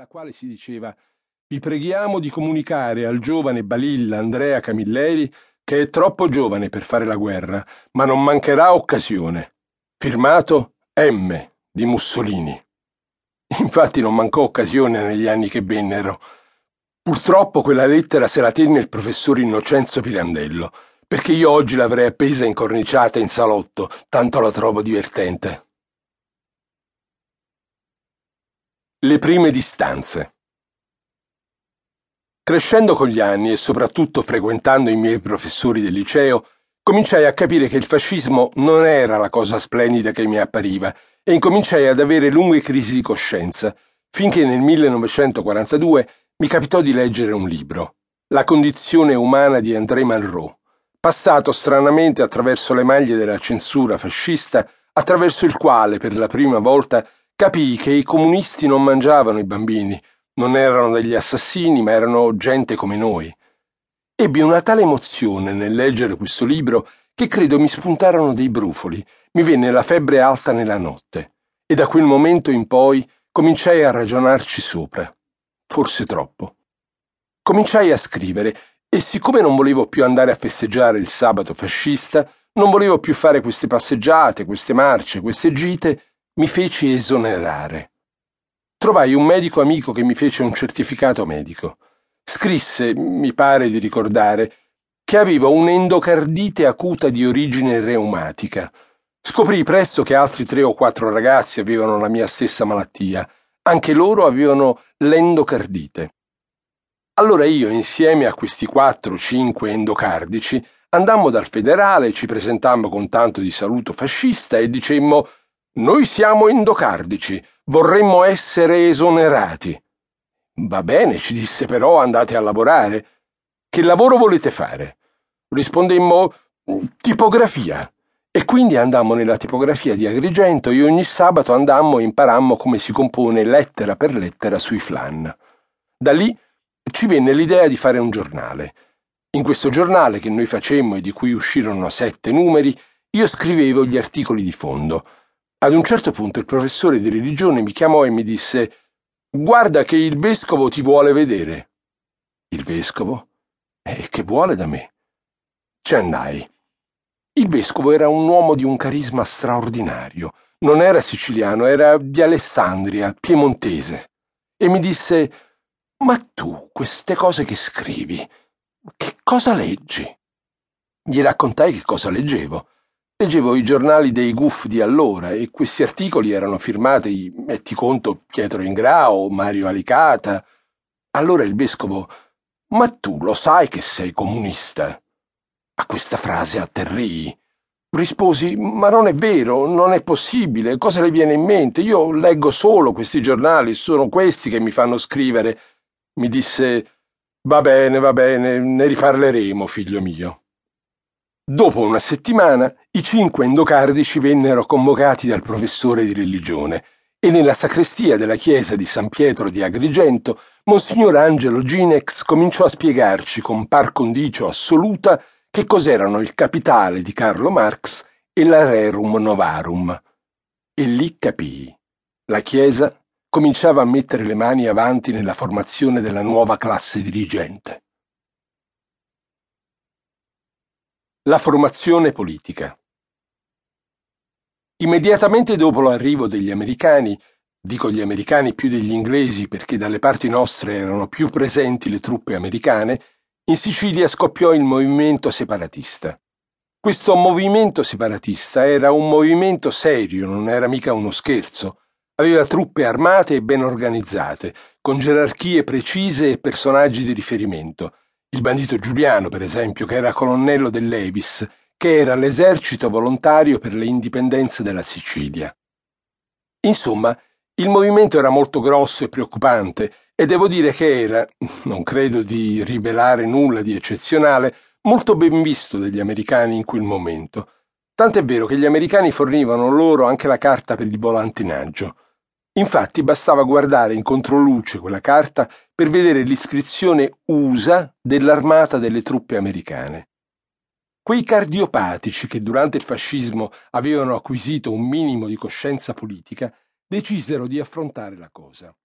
nella quale si diceva vi preghiamo di comunicare al giovane balilla Andrea Camilleri che è troppo giovane per fare la guerra, ma non mancherà occasione. Firmato M di Mussolini. Infatti non mancò occasione negli anni che vennero. Purtroppo quella lettera se la tenne il professor Innocenzo Pirandello, perché io oggi l'avrei appesa incorniciata in salotto, tanto la trovo divertente. Le prime distanze. Crescendo con gli anni e soprattutto frequentando i miei professori del liceo, cominciai a capire che il fascismo non era la cosa splendida che mi appariva e incominciai ad avere lunghe crisi di coscienza, finché nel 1942 mi capitò di leggere un libro, La condizione umana di André Malraux, passato stranamente attraverso le maglie della censura fascista, attraverso il quale per la prima volta capii che i comunisti non mangiavano i bambini, non erano degli assassini, ma erano gente come noi. Ebbi una tale emozione nel leggere questo libro che credo mi spuntarono dei brufoli, mi venne la febbre alta nella notte, e da quel momento in poi cominciai a ragionarci sopra. Forse troppo. Cominciai a scrivere, e siccome non volevo più andare a festeggiare il sabato fascista, non volevo più fare queste passeggiate, queste marce, queste gite, mi feci esonerare. Trovai un medico amico che mi fece un certificato medico. Scrisse, mi pare di ricordare, che avevo un'endocardite acuta di origine reumatica. Scoprì presto che altri tre o quattro ragazzi avevano la mia stessa malattia. Anche loro avevano l'endocardite. Allora io, insieme a questi quattro o cinque endocardici, andammo dal federale, ci presentammo con tanto di saluto fascista e dicemmo Noi siamo endocardici, Vorremmo essere esonerati. Va bene, ci disse però, andate a lavorare. Che lavoro volete fare? Rispondemmo tipografia. E quindi andammo nella tipografia di Agrigento e ogni sabato andammo e imparammo come si compone lettera per lettera sui flan. Da lì ci venne l'idea di fare un giornale. In questo giornale che noi facemmo e di cui uscirono sette numeri, io scrivevo gli articoli di fondo. Ad un certo punto il professore di religione mi chiamò e mi disse Guarda che il vescovo ti vuole vedere. Il vescovo? E che vuole da me? Ci andai. Il vescovo era un uomo di un carisma straordinario. Non era siciliano, era di Alessandria, piemontese. E mi disse Ma tu, queste cose che scrivi, che cosa leggi? Gli raccontai che cosa leggevo. Leggevo i giornali dei GUF di allora e questi articoli erano firmati, metti conto, Pietro Ingrao, Mario Alicata. Allora il vescovo, ma tu lo sai che sei comunista? A questa frase atterrii. Risposi, ma non è vero, non è possibile, cosa le viene in mente? Io leggo solo questi giornali, sono questi che mi fanno scrivere. Mi disse, va bene, va bene, ne riparleremo, figlio mio. Dopo una settimana, i cinque endocardici vennero convocati dal professore di religione e nella sacrestia della chiesa di San Pietro di Agrigento, Monsignor Angelo Ginex cominciò a spiegarci con par condicio assoluta che cos'erano il capitale di Carlo Marx e la Rerum Novarum. E lì capii. La Chiesa cominciava a mettere le mani avanti nella formazione della nuova classe dirigente. La formazione politica. Immediatamente dopo l'arrivo degli americani, dico gli americani più degli inglesi perché dalle parti nostre erano più presenti le truppe americane, in Sicilia scoppiò il movimento separatista. Questo movimento separatista era un movimento serio, non era mica uno scherzo. Aveva truppe armate e ben organizzate, con gerarchie precise e personaggi di riferimento il bandito Giuliano, per esempio, che era colonnello dell'Evis, che era l'esercito volontario per le indipendenze della Sicilia. Insomma, il movimento era molto grosso e preoccupante e devo dire che era, non credo di rivelare nulla di eccezionale, molto ben visto dagli americani in quel momento. Tant'è vero che gli americani fornivano loro anche la carta per il volantinaggio. Infatti bastava guardare in controluce quella carta per vedere l'iscrizione USA dell'armata delle truppe americane. Quei cardiopatici che durante il fascismo avevano acquisito un minimo di coscienza politica decisero di affrontare la cosa.